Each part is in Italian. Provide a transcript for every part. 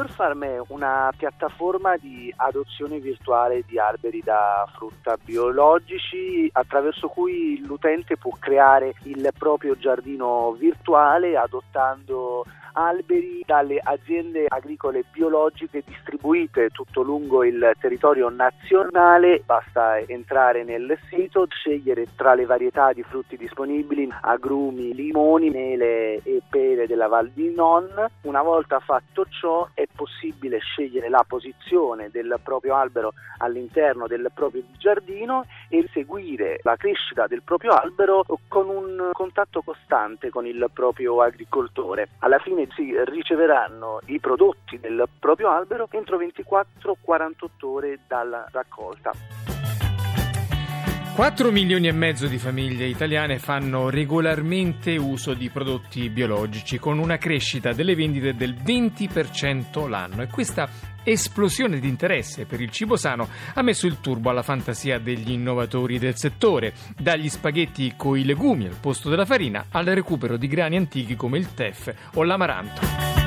BioFarm è una piattaforma di adozione virtuale di alberi da frutta biologici attraverso cui l'utente può creare il proprio giardino virtuale adottando alberi dalle aziende agricole biologiche distribuite tutto lungo il territorio nazionale. Basta entrare nel sito, scegliere tra le varietà di frutti disponibili agrumi, limoni, mele e pere della Val di Non. Una volta fatto ciò è possibile scegliere la posizione del proprio albero all'interno del proprio giardino e seguire la crescita del proprio albero con un contatto costante con il proprio agricoltore. Alla fine si riceveranno i prodotti del proprio albero entro 24-48 ore dalla raccolta. 4 milioni e mezzo di famiglie italiane fanno regolarmente uso di prodotti biologici con una crescita delle vendite del 20% l'anno e questa esplosione di interesse per il cibo sano ha messo il turbo alla fantasia degli innovatori del settore, dagli spaghetti coi legumi al posto della farina al recupero di grani antichi come il teff o l'amaranto.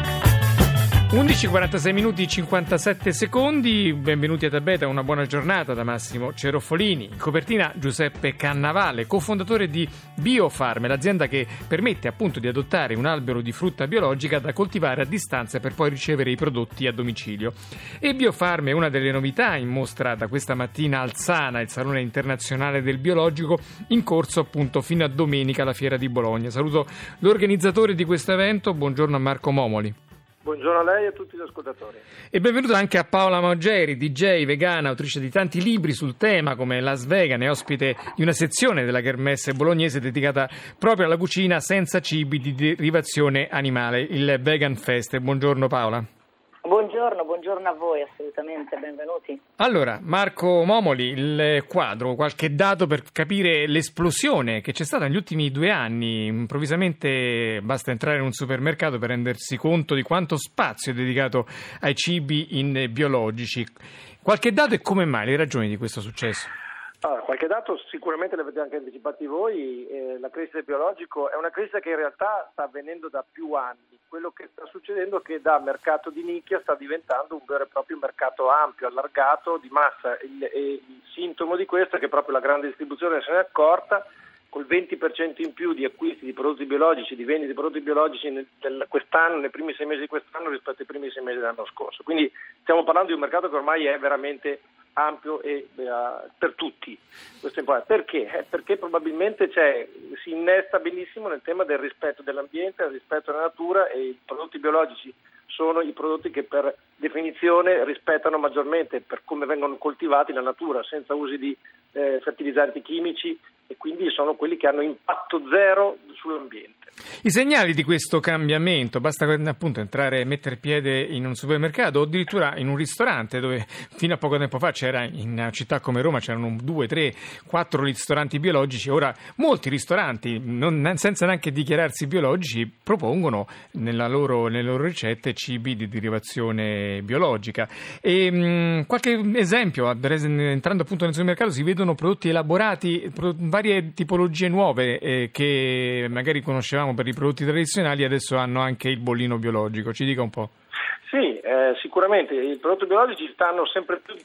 11:46 minuti 57 secondi, benvenuti a Tabeta, una buona giornata da Massimo Ceroffolini. In copertina Giuseppe Cannavale, cofondatore di Biofarm, l'azienda che permette appunto di adottare un albero di frutta biologica da coltivare a distanza per poi ricevere i prodotti a domicilio. E Biofarm è una delle novità in mostra da questa mattina al Sana, il Salone Internazionale del Biologico, in corso appunto fino a domenica alla Fiera di Bologna. Saluto l'organizzatore di questo evento, buongiorno a Marco Momoli. Buongiorno a lei e a tutti gli ascoltatori. E benvenuto anche a Paola Moggeri, DJ, vegana, autrice di tanti libri sul tema come Las Vegas e ospite di una sezione della Kermesse bolognese dedicata proprio alla cucina senza cibi di derivazione animale, il Vegan Fest. Buongiorno Paola. Buongiorno, buongiorno a voi, assolutamente, benvenuti. Allora, Marco Momoli, il quadro, qualche dato per capire l'esplosione che c'è stata negli ultimi due anni. Improvvisamente basta entrare in un supermercato per rendersi conto di quanto spazio è dedicato ai cibi in biologici. Qualche dato e come mai, le ragioni di questo successo? Allora, qualche dato sicuramente l'avete anche anticipati voi, eh, la crescita del biologico è una crescita che in realtà sta avvenendo da più anni, quello che sta succedendo è che da mercato di nicchia sta diventando un vero e proprio mercato ampio, allargato, di massa il, il sintomo di questo è che proprio la grande distribuzione se ne è accorta col 20% in più di acquisti di prodotti biologici, di vendite di prodotti biologici nel, quest'anno, nei primi sei mesi di quest'anno rispetto ai primi sei mesi dell'anno scorso. Quindi stiamo parlando di un mercato che ormai è veramente ampio e uh, per tutti. Questo. Perché? Eh, perché probabilmente si innesta benissimo nel tema del rispetto dell'ambiente, del rispetto della natura e i prodotti biologici sono i prodotti che per definizione rispettano maggiormente per come vengono coltivati la natura, senza usi di eh, fertilizzanti chimici e quindi sono quelli che hanno impatto zero sull'ambiente. I segnali di questo cambiamento, basta appunto entrare e mettere piede in un supermercato o addirittura in un ristorante dove fino a poco tempo fa c'era in città come Roma c'erano due, tre, quattro ristoranti biologici, ora molti ristoranti non, senza neanche dichiararsi biologici propongono loro, nelle loro ricette cibi di derivazione biologica. E, mh, qualche esempio, entrando appunto nel supermercato si vedono prodotti elaborati, pro, varie tipologie nuove eh, che magari conoscevamo per i prodotti tradizionali adesso hanno anche il bollino biologico. Ci dica un po'. Sì, eh, sicuramente i prodotti biologici stanno sempre più eh,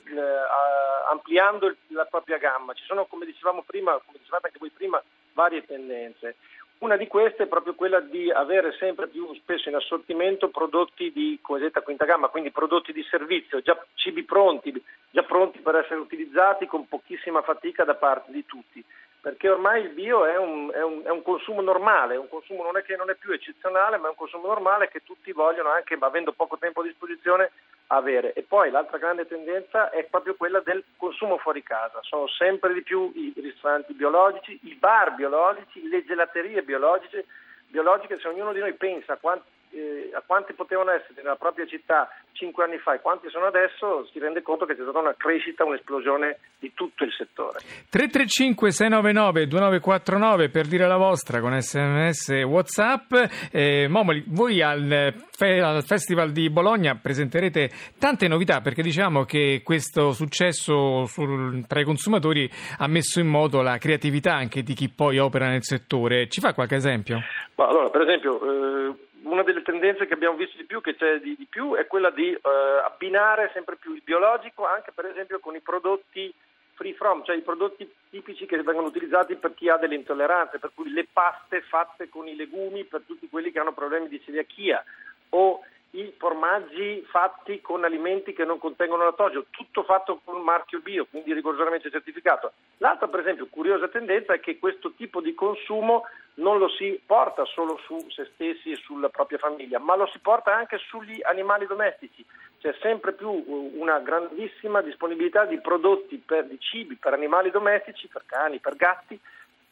ampliando la propria gamma. Ci sono, come dicevamo prima, come dicevate anche voi prima, varie tendenze. Una di queste è proprio quella di avere sempre più spesso in assortimento prodotti di cosiddetta quinta gamma, quindi prodotti di servizio, già cibi pronti, già pronti per essere utilizzati con pochissima fatica da parte di tutti perché ormai il bio è un, è, un, è un, consumo normale, un consumo non è che non è più eccezionale, ma è un consumo normale che tutti vogliono, anche avendo poco tempo a disposizione, avere. E poi l'altra grande tendenza è proprio quella del consumo fuori casa. Sono sempre di più i ristoranti biologici, i bar biologici, le gelaterie biologiche, biologiche se ognuno di noi pensa quanti eh, a quanti potevano essere nella propria città cinque anni fa e quanti sono adesso, si rende conto che c'è stata una crescita, un'esplosione di tutto il settore. 335 699 2949 per dire la vostra con sms Whatsapp. Eh, Momoli, voi al, al, Festival di Bologna presenterete tante novità perché diciamo che questo successo sul, tra i consumatori ha messo in moto la creatività anche di chi poi opera nel settore. Ci fa qualche esempio? Ma allora, per esempio, eh, una delle tendenze che abbiamo visto di più, che c'è di, di più, è quella di eh, abbinare sempre più il biologico anche per esempio con i prodotti free from, cioè i prodotti tipici che vengono utilizzati per chi ha delle intolleranze, per cui le paste fatte con i legumi per tutti quelli che hanno problemi di celiachia o i formaggi fatti con alimenti che non contengono latogeno, tutto fatto con marchio bio, quindi rigorosamente certificato. L'altra, per esempio, curiosa tendenza è che questo tipo di consumo non lo si porta solo su se stessi e sulla propria famiglia, ma lo si porta anche sugli animali domestici. C'è sempre più uh, una grandissima disponibilità di prodotti, per, di cibi per animali domestici, per cani, per gatti,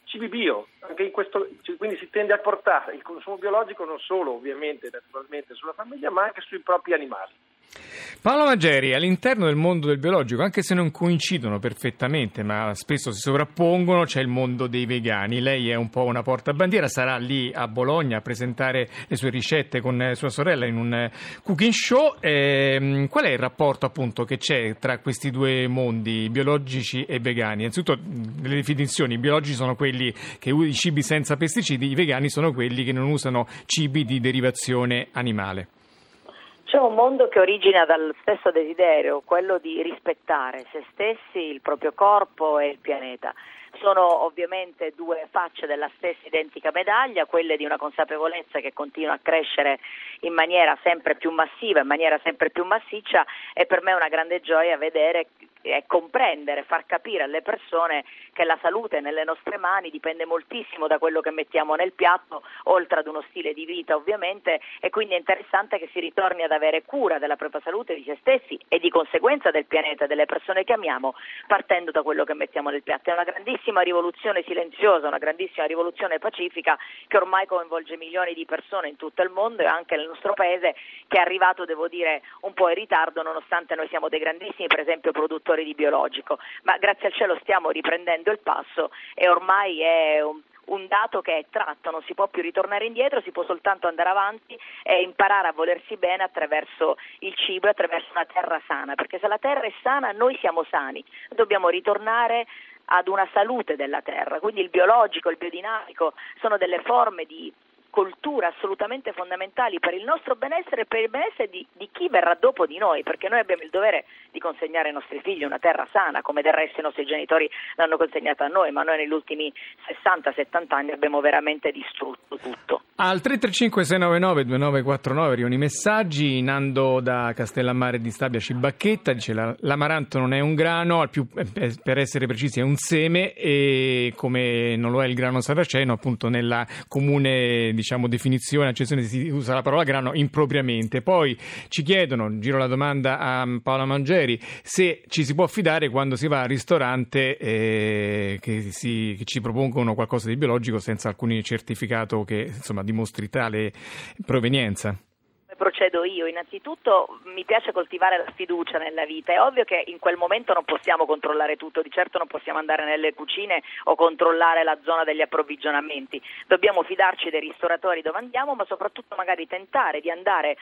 cibi bio, questo, quindi si tende a portare il consumo biologico non solo ovviamente naturalmente sulla famiglia ma anche sui propri animali. Paolo Maggeri, all'interno del mondo del biologico, anche se non coincidono perfettamente, ma spesso si sovrappongono, c'è il mondo dei vegani. Lei è un po' una portabandiera, sarà lì a Bologna a presentare le sue ricette con sua sorella in un cooking show. Eh, qual è il rapporto appunto che c'è tra questi due mondi, biologici e vegani? Innanzitutto, le definizioni, i biologici sono quelli che usano i cibi senza pesticidi, i vegani sono quelli che non usano cibi di derivazione animale. C'è un mondo che origina dal stesso desiderio, quello di rispettare se stessi, il proprio corpo e il pianeta. Sono ovviamente due facce della stessa identica medaglia, quelle di una consapevolezza che continua a crescere in maniera sempre più massiva, in maniera sempre più massiccia e per me è una grande gioia vedere e comprendere, far capire alle persone che la salute nelle nostre mani dipende moltissimo da quello che mettiamo nel piatto, oltre ad uno stile di vita ovviamente, e quindi è interessante che si ritorni ad avere cura della propria salute, di se stessi e di conseguenza del pianeta e delle persone che amiamo, partendo da quello che mettiamo nel piatto. È una grandissima rivoluzione silenziosa, una grandissima rivoluzione pacifica che ormai coinvolge milioni di persone in tutto il mondo e anche nel nostro paese che è arrivato, devo dire, un po' in ritardo, nonostante noi siamo dei grandissimi, per esempio, produttori produttori di biologico, ma grazie al cielo stiamo riprendendo il passo e ormai è un, un dato che è tratto, non si può più ritornare indietro, si può soltanto andare avanti e imparare a volersi bene attraverso il cibo e attraverso una terra sana, perché se la terra è sana noi siamo sani, dobbiamo ritornare ad una salute della terra, quindi il biologico, il biodinamico sono delle forme di coltura assolutamente fondamentali per il nostro benessere e per il benessere di, di, chi verrà dopo di noi, perché noi abbiamo il dovere di consegnare ai nostri figli una terra sana, come del resto i nostri genitori l'hanno consegnata a noi, ma noi negli ultimi 60-70 anni abbiamo veramente distrutto tutto. Al 335-699-2949 arrivano i messaggi, Nando da Castellammare di Stabia Cibacchetta dice la, l'amaranto non è un grano, più, eh, per essere precisi è un seme e come non lo è il grano saraceno appunto nella comune diciamo, diciamo, definizione, accezione, si usa la parola grano impropriamente. Poi ci chiedono, giro la domanda a Paola Mangeri, se ci si può fidare quando si va al ristorante eh, che, si, che, ci propongono qualcosa di biologico senza alcun certificato che insomma, dimostri tale provenienza procedo io? Innanzitutto mi piace coltivare la fiducia nella vita. È ovvio che in quel momento non possiamo controllare tutto, di certo non possiamo andare nelle cucine o controllare la zona degli approvvigionamenti. Dobbiamo fidarci dei ristoratori dove andiamo, ma soprattutto magari tentare di andare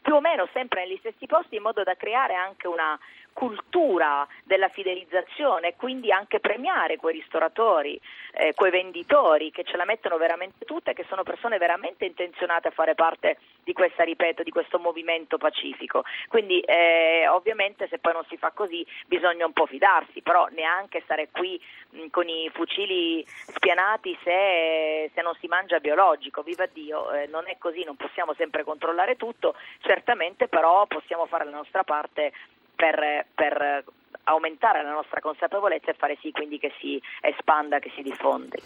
più o meno sempre negli stessi posti in modo da creare anche una cultura della fidelizzazione e quindi anche premiare quei ristoratori, eh, quei venditori che ce la mettono veramente tutta e che sono persone veramente intenzionate a fare parte di questa, ripeto, di questo movimento pacifico. Quindi eh, ovviamente se poi non si fa così bisogna un po' fidarsi, però neanche stare qui mh, con i fucili spianati se, se, non si mangia biologico, viva Dio, eh, non è così, non possiamo sempre controllare tutto, certamente però possiamo fare la nostra parte per, per aumentare la nostra consapevolezza e fare sì quindi che si espanda, che si diffonda.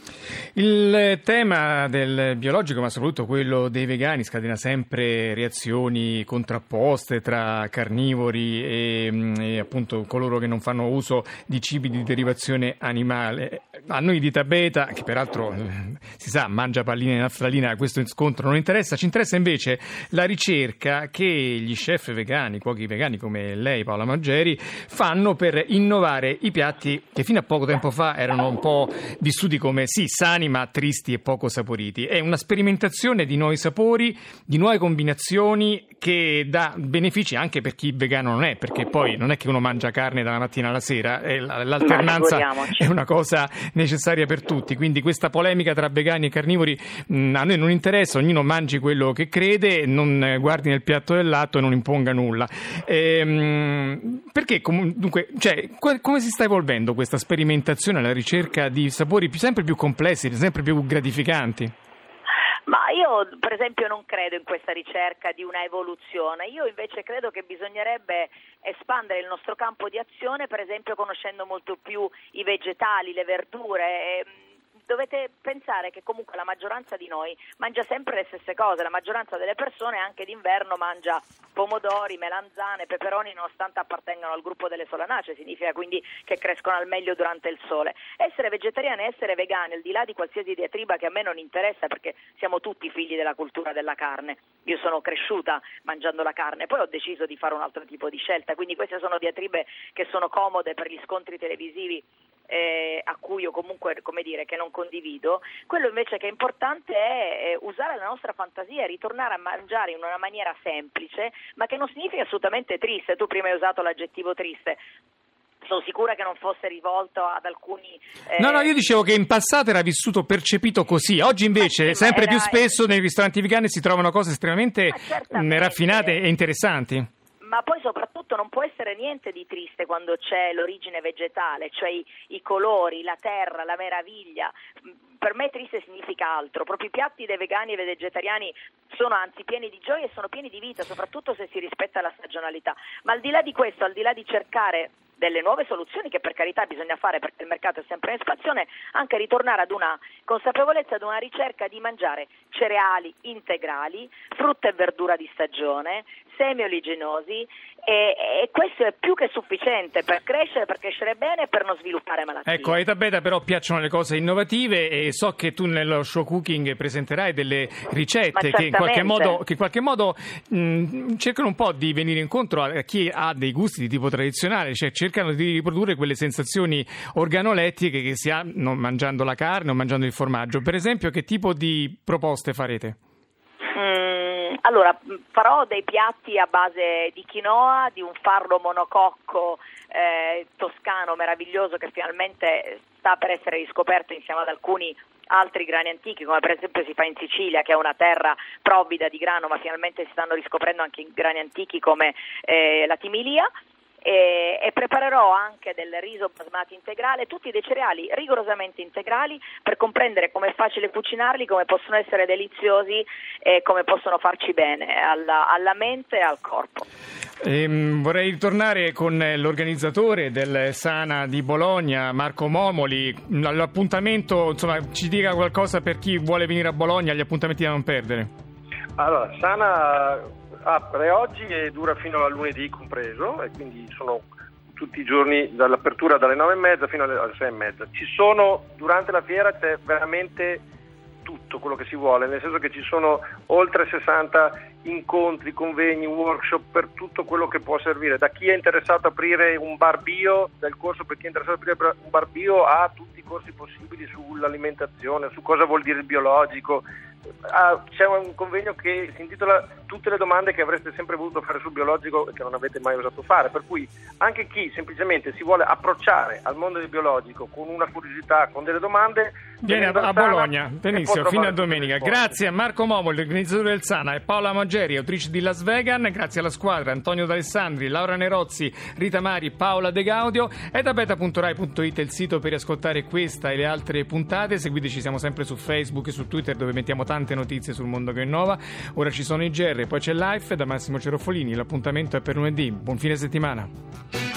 Il tema del biologico, ma soprattutto quello dei vegani, scatena sempre reazioni contrapposte tra carnivori e, e, appunto coloro che non fanno uso di cibi di derivazione animale. a noi di Tabeta, che peraltro eh, si sa mangia palline e naftalina, questo scontro non interessa, ci interessa invece la ricerca che gli chef vegani, cuochi vegani come lei Paola Maggeri, fanno per innovare i piatti che fino a poco tempo fa erano un po' vissuti come sì, sani ma tristi e poco saporiti. È una sperimentazione di nuovi sapori, di nuove combinazioni che dà benefici anche per chi vegano non è, perché poi non è che uno mangia carne dalla mattina alla sera, l'alternanza è una cosa necessaria per tutti, quindi questa polemica tra vegani e carnivori mh, a noi non interessa, ognuno mangi quello che crede, non guardi nel piatto del lato e non imponga nulla. Ehm, perché dunque, cioè, come si sta evolvendo questa sperimentazione, la ricerca di sapori sempre più complessi, sempre più gratificanti? Io per esempio non credo in questa ricerca di una evoluzione, io invece credo che bisognerebbe espandere il nostro campo di azione, per esempio conoscendo molto più i vegetali, le verdure. Ehm, dovete pensare che comunque la maggioranza di noi mangia sempre le stesse cose, la maggioranza delle persone anche d'inverno mangia pomodori, melanzane, peperoni nonostante appartengano al gruppo delle solanacee, significa quindi che crescono al meglio durante il sole. Essere vegetariani e essere vegani, al di là di qualsiasi diatriba che a me non interessa perché siamo tutti figli della cultura della carne, io sono cresciuta mangiando la carne, poi ho deciso di fare un altro tipo di scelta, quindi queste sono diatribe che sono comode per gli scontri televisivi eh, a cui io comunque come dire, che non condivido, quello invece che è importante è eh, usare la nostra fantasia ritornare a mangiare in una maniera semplice, ma che non significa assolutamente triste. Tu prima hai usato l'aggettivo triste, sono sicura che non fosse rivolto ad alcuni. Eh... No, no, io dicevo che in passato era vissuto percepito così, oggi invece sì, sempre era... più spesso nei ristoranti vegani si trovano cose estremamente raffinate e interessanti ma poi soprattutto non può essere niente di triste quando c'è l'origine vegetale, cioè i, i colori, la terra, la meraviglia. Per me triste significa altro, proprio i piatti dei vegani e dei vegetariani sono anzi pieni di gioia e sono pieni di vita, soprattutto se si rispetta la stagionalità. Ma al di là di questo, al di là di cercare delle nuove soluzioni che per carità bisogna fare perché il mercato è sempre in espansione, anche ritornare ad una consapevolezza, ad una ricerca di mangiare cereali integrali, frutta e verdura di stagione, semi oligenosi e, e, questo è più che sufficiente per crescere, per crescere bene e per non sviluppare malattie. Ecco, a Eta Beta però piacciono le cose innovative e so che tu nello show cooking presenterai delle ricette che in qualche modo, che in qualche modo mh, cercano un po' di venire incontro a chi ha dei gusti di tipo tradizionale, cioè cercano di riprodurre quelle sensazioni organolettiche che si hanno mangiando la carne o mangiando il formaggio. Per esempio, che tipo di proposte farete? Allora, farò dei piatti a base di quinoa, di un farro monococco eh, toscano meraviglioso che finalmente sta per essere riscoperto insieme ad alcuni altri grani antichi, come per esempio si fa in Sicilia, che è una terra provvida di grano, ma finalmente si stanno riscoprendo anche grani antichi come eh, la timilia e, e, preparerò anche del riso basmati integrale, tutti dei cereali rigorosamente integrali per comprendere come è facile cucinarli, come possono essere deliziosi e come possono farci bene alla, alla mente e al corpo. Ehm, vorrei ritornare con l'organizzatore del Sana di Bologna, Marco Momoli. L'appuntamento, insomma, ci dica qualcosa per chi vuole venire a Bologna, gli appuntamenti da non perdere. Allora, Sana apre oggi e dura fino a lunedì compreso e quindi sono tutti i giorni dall'apertura dalle 9 e mezza fino alle 6 e mezza. Ci sono, durante la fiera c'è veramente tutto quello che si vuole, nel senso che ci sono oltre 60 incontri, convegni, workshop per tutto quello che può servire, da chi è interessato a aprire un bar bio, dal corso per chi è interessato a aprire un bar bio a tutti i corsi possibili sull'alimentazione, su cosa vuol dire il biologico, Ah, c'è un convegno che si intitola Tutte le domande che avreste sempre voluto fare sul biologico e che non avete mai osato fare, per cui anche chi semplicemente si vuole approcciare al mondo del biologico con una curiosità, con delle domande, viene a, Bologna, benissimo, fino a domenica. Grazie a Marco Momo, l'organizzatore del Sana, e Paola Maggeri, autrice di Las Vegan, grazie alla squadra Antonio D'Alessandri, Laura Nerozzi, Rita Mari, Paola De Gaudio. E da beta.rai.it il sito per ascoltare questa e le altre puntate, seguiteci, siamo sempre su Facebook e su Twitter dove mettiamo tante notizie sul mondo che innova. Ora ci sono i GR, poi c'è Life da Massimo Cerofolini. L'appuntamento è per lunedì. Buon fine settimana.